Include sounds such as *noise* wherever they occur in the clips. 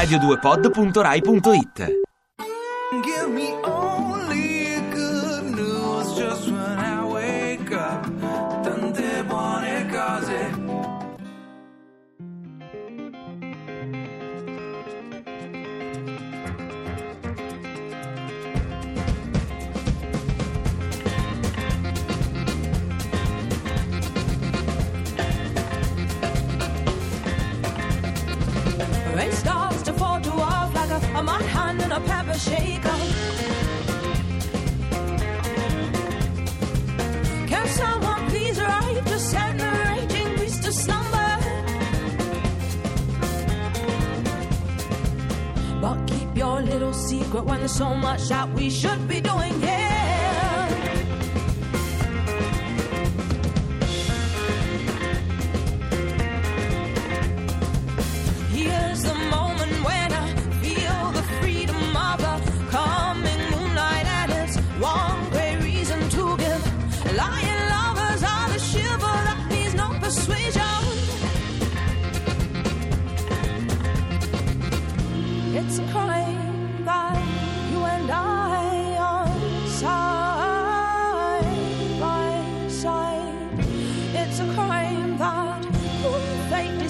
radio2pod.rai.it so much that we should be doing, yeah.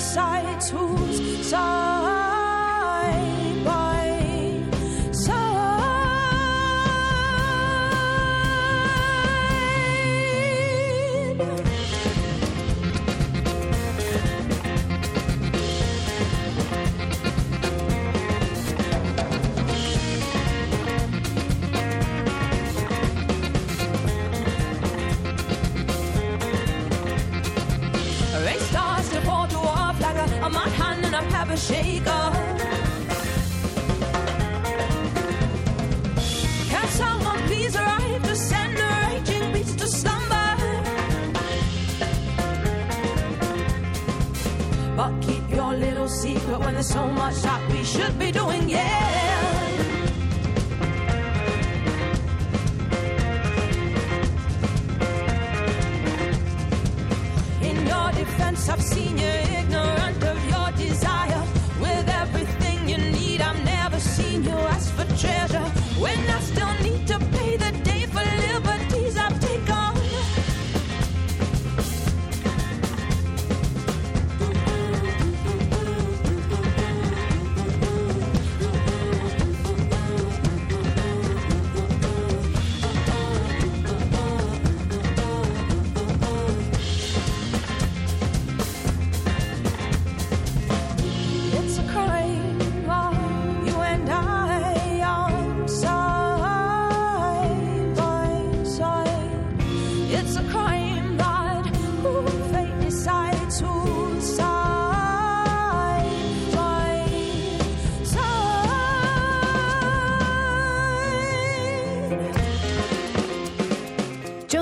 Decides who's side a pepper shaker. Can someone please to send the raging beast to slumber? But keep your little secret when there's so much that we should be doing, yeah.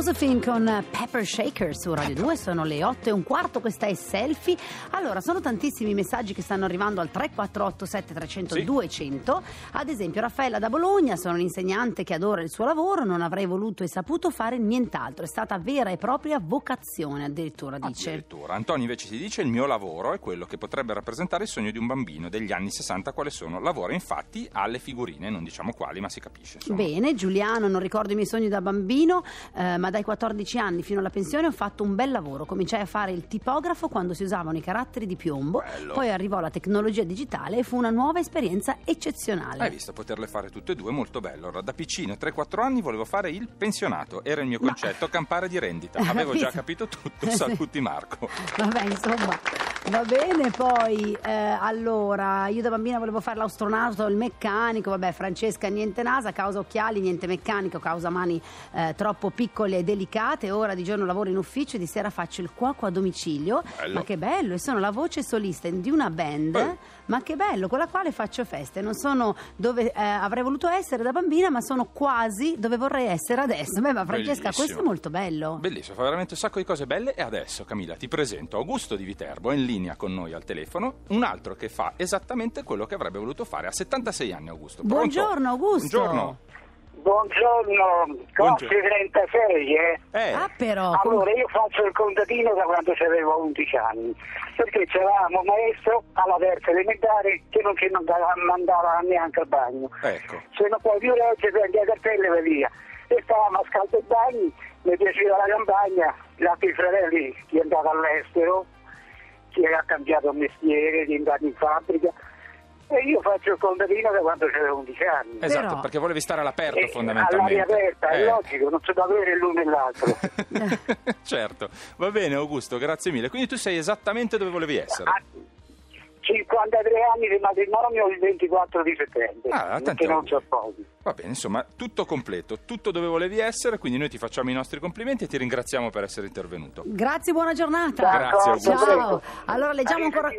Josephine con Pepper Shaker su Radio 2, sono le 8 e un quarto, questa è Selfie. Allora, sono tantissimi messaggi che stanno arrivando al 348 7300 Sì. 200. Ad esempio, Raffaella da Bologna, sono un'insegnante che adora il suo lavoro, non avrei voluto e saputo fare nient'altro, è stata vera e propria vocazione, addirittura dice. Addirittura. Antonio invece si dice il mio lavoro è quello che potrebbe rappresentare il sogno di un bambino degli anni 60 quale sono. Lavora infatti alle figurine, non diciamo quali, ma si capisce. Insomma. Bene, Giuliano, non ricordo i miei sogni da bambino, eh, ma dai 14 anni fino alla pensione ho fatto un bel lavoro. Cominciai a fare il tipografo quando si usavano i caratteri di piombo, Bello. poi arrivò la tecnologia digitale e fu una nuova esperienza eccezionale. Hai visto poterle fare tutte e due, molto bello. Allora, da piccino, 3-4 anni, volevo fare il pensionato. Era il mio Ma- concetto, campare di rendita. *laughs* Avevo già capito tutto. Sì. Saluti Marco. Vabbè, insomma, va bene. Poi, eh, allora, io da bambina volevo fare l'astronauta il meccanico. Vabbè, Francesca, niente NASA, causa occhiali, niente meccanico, causa mani eh, troppo piccole e delicate. Ora di giorno lavoro in ufficio e di sera faccio il cuoco a domicilio. Bello. Ma che bello! E sono la voce solista di una band. Eh. Ma che bello, con la quale faccio feste. Non sono dove eh, avrei voluto essere da bambina, ma sono quasi dove vorrei essere adesso. Beh, ma Francesca, Bellissimo. questo è molto bello. Bellissimo, fa veramente un sacco di cose belle. E adesso, Camilla, ti presento Augusto di Viterbo, è in linea con noi al telefono. Un altro che fa esattamente quello che avrebbe voluto fare a 76 anni, Augusto. Pronto? Buongiorno, Augusto. Buongiorno. Buongiorno, Buongiorno. 36, eh. Eh, Ah, però. Allora, io faccio il contadino da quando avevo 11 anni, perché c'eravamo un maestro alla terza elementare che non ci mandava, mandava neanche al bagno. ecco. Se non puoi più leggere, prendi le cartelle e vai via. E stavamo a scaldo bagni, mi piaceva la campagna, gli altri fratelli chi è andato all'estero, chi ha cambiato mestiere, chi è andato in fabbrica. E io faccio il contadino da quando avevo 11 anni. Esatto, Però- perché volevi stare all'aperto E fondamentalmente. All'aria aperta, è Eh. logico, non si può avere l'uno e l'altro. *laughs* certo, va bene Augusto, grazie mille. Quindi tu sei esattamente dove volevi essere. Ah, 53 anni di matrimonio il 24 di settembre, Ah, che non so pochi. Va bene, insomma, tutto completo, tutto dove volevi essere, quindi noi ti facciamo i nostri complimenti e ti ringraziamo per essere intervenuto. Grazie, buona giornata. Grazie. Ciao. Prego. Allora leggiamo ancora.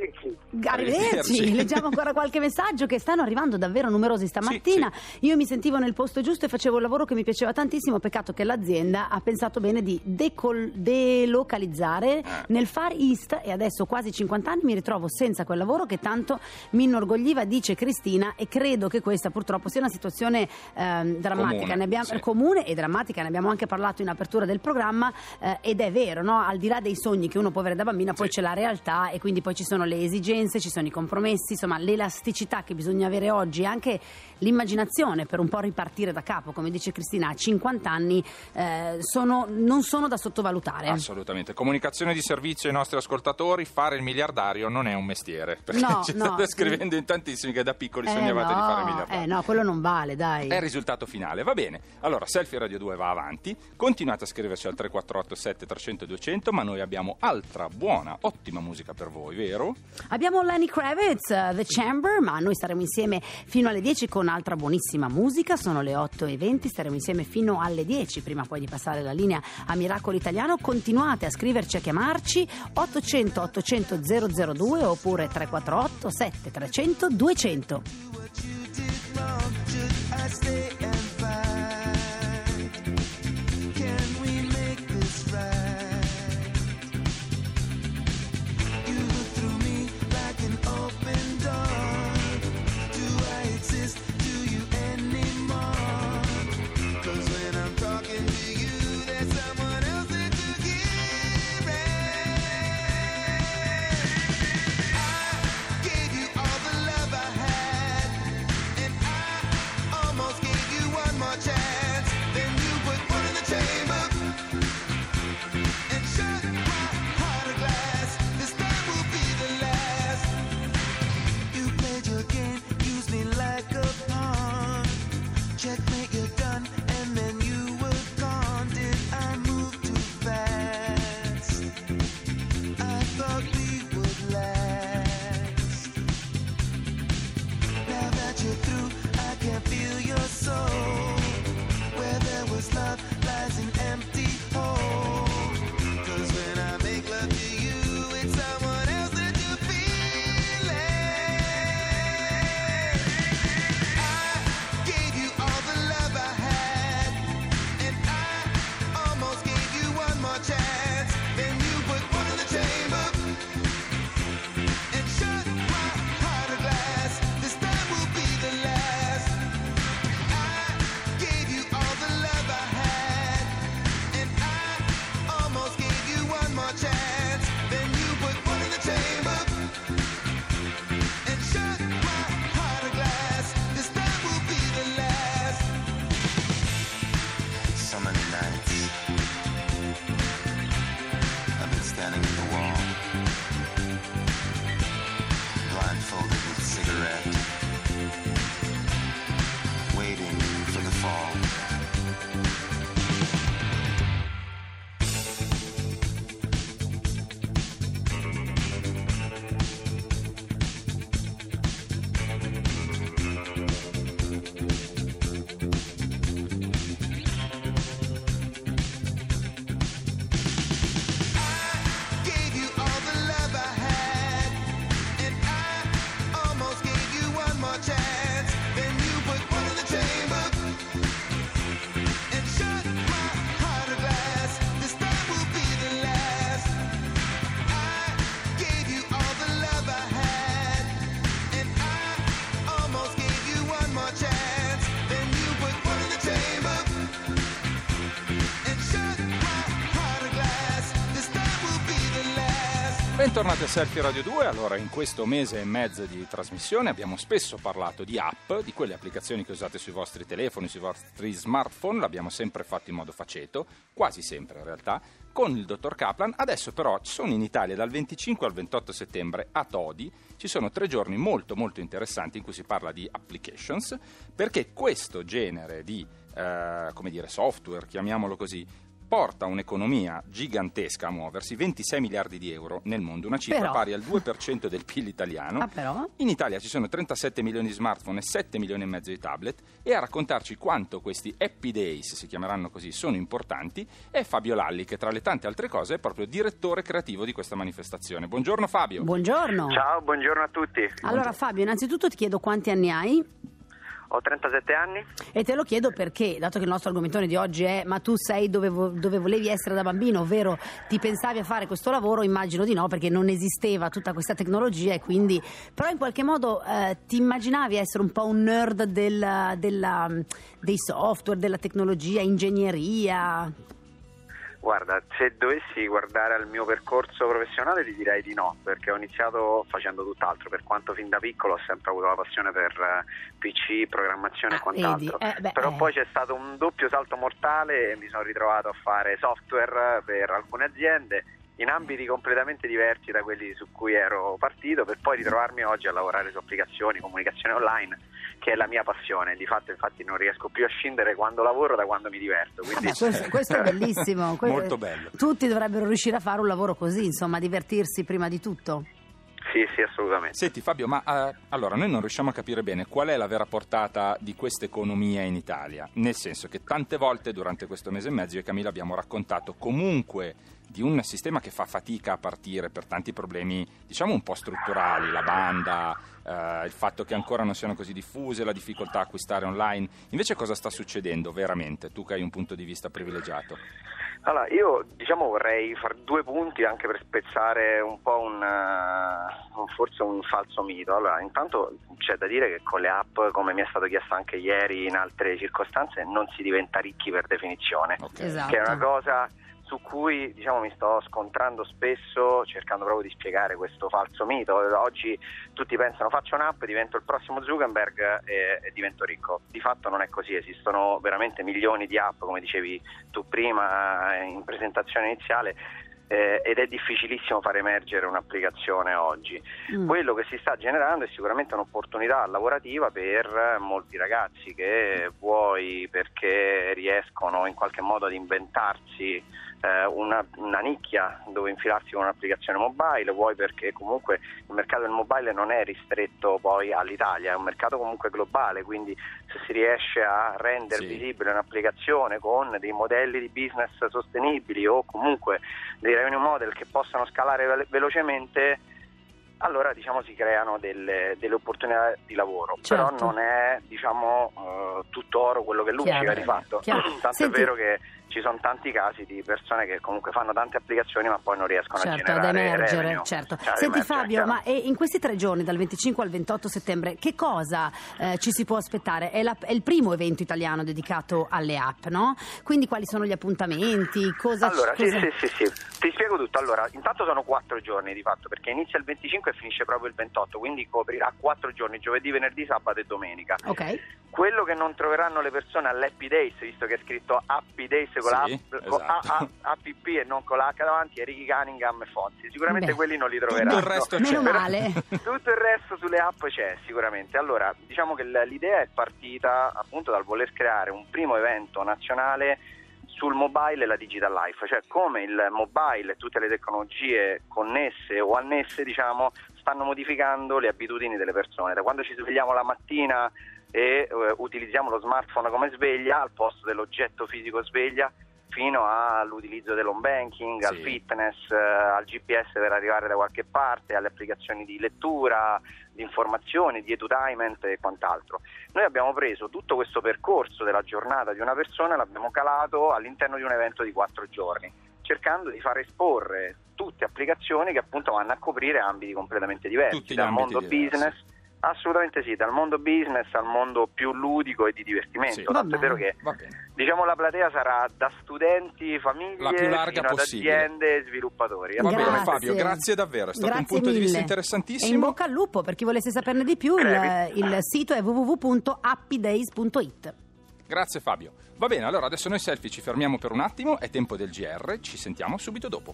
Arrivederci. Leggiamo ancora qualche messaggio che stanno arrivando davvero numerosi stamattina. Io mi sentivo nel posto giusto e facevo il lavoro che mi piaceva tantissimo. Peccato che l'azienda ha pensato bene di decol- delocalizzare Ah. nel Far East e adesso quasi 50 anni mi ritrovo senza quel lavoro che tanto mi inorgogliva, dice Cristina, e credo che questa purtroppo sia una situazione ehm, drammatica. Comune, ne abbiamo, sì. comune e drammatica, ne abbiamo anche parlato in apertura del programma eh, ed è vero, no? al di là dei sogni che uno può avere da bambina, poi Sì. c'è la realtà e quindi poi ci sono le esigenze, ci sono i compromessi, insomma l'elasticità che bisogna avere oggi e anche l'immaginazione per un po' ripartire da capo, come dice Cristina, a 50 anni eh, sono- non sono da sottovalutare. Assolutamente. Comunicazione di servizio ai nostri ascoltatori, fare il miliardario non è un mestiere. Perché No, ci no. *laughs* state scrivendo in tantissimi che da piccoli Eh, sognavate di no, fare il miliardario. eh, no, quello non vale, dai. È il risultato finale, va bene. Allora, Selfie Radio 2 va avanti, continuate a scriverci al 348 7300 200, ma noi abbiamo altra buona, ottima musica per voi, vero? Abbiamo Lenny Kravitz, uh, The Chamber, ma noi staremo insieme fino alle 10 con altra buonissima musica. Sono le 8 e 20, staremo insieme fino alle 10, prima poi di passare la linea a Miracolo Italiano. Continuate a scriverci, a chiamarci 800 800 002 oppure 348 7300 200. as an empty Bentornati a Selfie Radio 2. Allora, in questo mese e mezzo di trasmissione abbiamo spesso parlato di app, di quelle applicazioni che usate sui vostri telefoni, sui vostri smartphone. L'abbiamo sempre fatto in modo faceto, quasi sempre in realtà, con il dottor Kaplan. Adesso però sono in Italia dal 25 al 28 settembre a Todi. Ci sono tre giorni molto molto interessanti in cui si parla di applications, perché questo genere di eh, come dire, software, chiamiamolo così, porta un'economia gigantesca a muoversi, 26 miliardi di euro nel mondo, una cifra Però. pari al 2% del PIL italiano. Ah, però? In Italia ci sono 37 milioni di smartphone e 7 milioni e mezzo di tablet e a raccontarci quanto questi Happy Days, si chiameranno così, sono importanti è Fabio Lalli che tra le tante altre cose è proprio direttore creativo di questa manifestazione. Buongiorno Fabio. Buongiorno. Ciao, buongiorno a tutti. Allora Fabio, innanzitutto ti chiedo quanti anni hai Ho 37 anni. e te lo chiedo perché, dato che il nostro argomentone di oggi è ma tu sei dove, vo- dove volevi essere da bambino, ovvero ti pensavi a fare questo lavoro, immagino di no perché non esisteva tutta questa tecnologia e quindi, però in qualche modo eh, ti immaginavi essere un po' un nerd del- della- dei software, della tecnologia, ingegneria. Guarda, se dovessi guardare al mio percorso professionale ti direi di no, perché ho iniziato facendo tutt'altro, per quanto fin da piccolo ho sempre avuto la passione per eh, PC, programmazione Ah, e quant'altro. vedi, eh, beh, Però eh. poi c'è stato un doppio salto mortale e mi sono ritrovato a fare software per alcune aziende in ambiti completamente diversi da quelli su cui ero partito per poi ritrovarmi oggi a lavorare su applicazioni, comunicazione online che è la mia passione, di fatto infatti non riesco più a scindere quando lavoro da quando mi diverto. Quindi... Vabbè, questo, questo è bellissimo. *laughs* Molto bello. Tutti dovrebbero riuscire a fare un lavoro così, insomma, divertirsi prima di tutto. Sì, sì, assolutamente. Senti Fabio, ma eh, allora noi non riusciamo a capire bene qual è la vera portata di questa economia in Italia, nel senso che tante volte durante questo mese e mezzo io e Camilla abbiamo raccontato comunque di un sistema che fa fatica a partire per tanti problemi, diciamo un po' strutturali, la banda, eh, il fatto che ancora non siano così diffuse, la difficoltà a acquistare online. Invece cosa sta succedendo veramente, tu che hai un punto di vista privilegiato? Allora, io diciamo vorrei fare due punti anche per spezzare un po' un, un- forse un falso mito. Allora, intanto c'è da dire che con le app, come mi è stato chiesto anche ieri in altre circostanze, non si diventa ricchi per definizione, Ok. Esatto. che è una cosa su cui diciamo, mi sto scontrando spesso cercando proprio di spiegare questo falso mito. Oggi tutti pensano faccio un'app, divento il prossimo Zuckerberg e, e divento ricco. Di fatto non è così, esistono veramente milioni di app, come dicevi tu prima eh, in presentazione iniziale. eh, ed è difficilissimo far emergere un'applicazione oggi. Mm. Quello che si sta generando è sicuramente un'opportunità lavorativa per molti ragazzi che vuoi perché riescono in qualche modo ad inventarsi una, una nicchia dove infilarsi con un'applicazione mobile, vuoi perché comunque il mercato del mobile non è ristretto poi all'Italia, è un mercato comunque globale, quindi se si riesce a rendere Sì. visibile un'applicazione con dei modelli di business sostenibili o comunque dei revenue model che possano scalare velocemente, allora diciamo si creano delle, delle opportunità di lavoro. Certo. Però non è diciamo eh, tutto oro quello che luccica di fatto. Tanto Senti- è vero che ci sono tanti casi di persone che comunque fanno tante applicazioni ma poi non riescono a Certo, ad generare emergere, revenue. certo. Cioè, ad Senti Fabio, ma e in questi tre giorni, dal 25 al 28 settembre, che cosa eh, ci si può aspettare? È, la- è il primo evento italiano dedicato alle app, no? Quindi quali sono gli appuntamenti? Cosa, Allora, sì, cosa- sì, sì, sì, ti spiego tutto. Allora, intanto sono quattro giorni di fatto, perché inizia il 25 e finisce proprio il 28, quindi coprirà quattro giorni, giovedì, venerdì, sabato e domenica. Ok, Quello che non troveranno le persone all'Happy Days, visto che è scritto Happy Days con la Sì, app- con esatto. APP e non con la H davanti, è Ricky Cunningham e Fonzi. Sicuramente Beh, quelli non li Tutto troveranno. il resto meno c'è. male. *laughs* Tutto il resto sulle app c'è sicuramente. Allora, diciamo che l'idea è partita appunto dal voler creare un primo evento nazionale sul mobile e la digital life, cioè come il mobile e tutte le tecnologie connesse o annesse, diciamo, stanno modificando le abitudini delle persone. Da quando ci svegliamo la mattina e eh, utilizziamo lo smartphone come sveglia al posto dell'oggetto fisico sveglia fino all'utilizzo dell'home banking, al Sì. fitness, eh, al GPS per arrivare da qualche parte, alle applicazioni di lettura, di informazioni, di edutainment e quant'altro. Noi abbiamo preso tutto questo percorso della giornata di una persona e l'abbiamo calato all'interno di un evento di quattro giorni, cercando di far esporre tutte applicazioni che appunto vanno a coprire ambiti completamente diversi, dal mondo diversi. business Assolutamente sì, dal mondo business al mondo più ludico e di divertimento. Sì. Tanto è vero bene. che bene. diciamo la platea sarà da studenti, famiglie aziende e sviluppatori. Va bene Grazie. Fabio, grazie davvero, è stato Grazie un punto di vista mille. interessantissimo. E in bocca al lupo, per chi volesse saperne di più, il, il sito è www.happydays.it. Grazie Fabio. Va bene, allora adesso noi selfie ci fermiamo per un attimo, è tempo del GR, ci sentiamo subito dopo.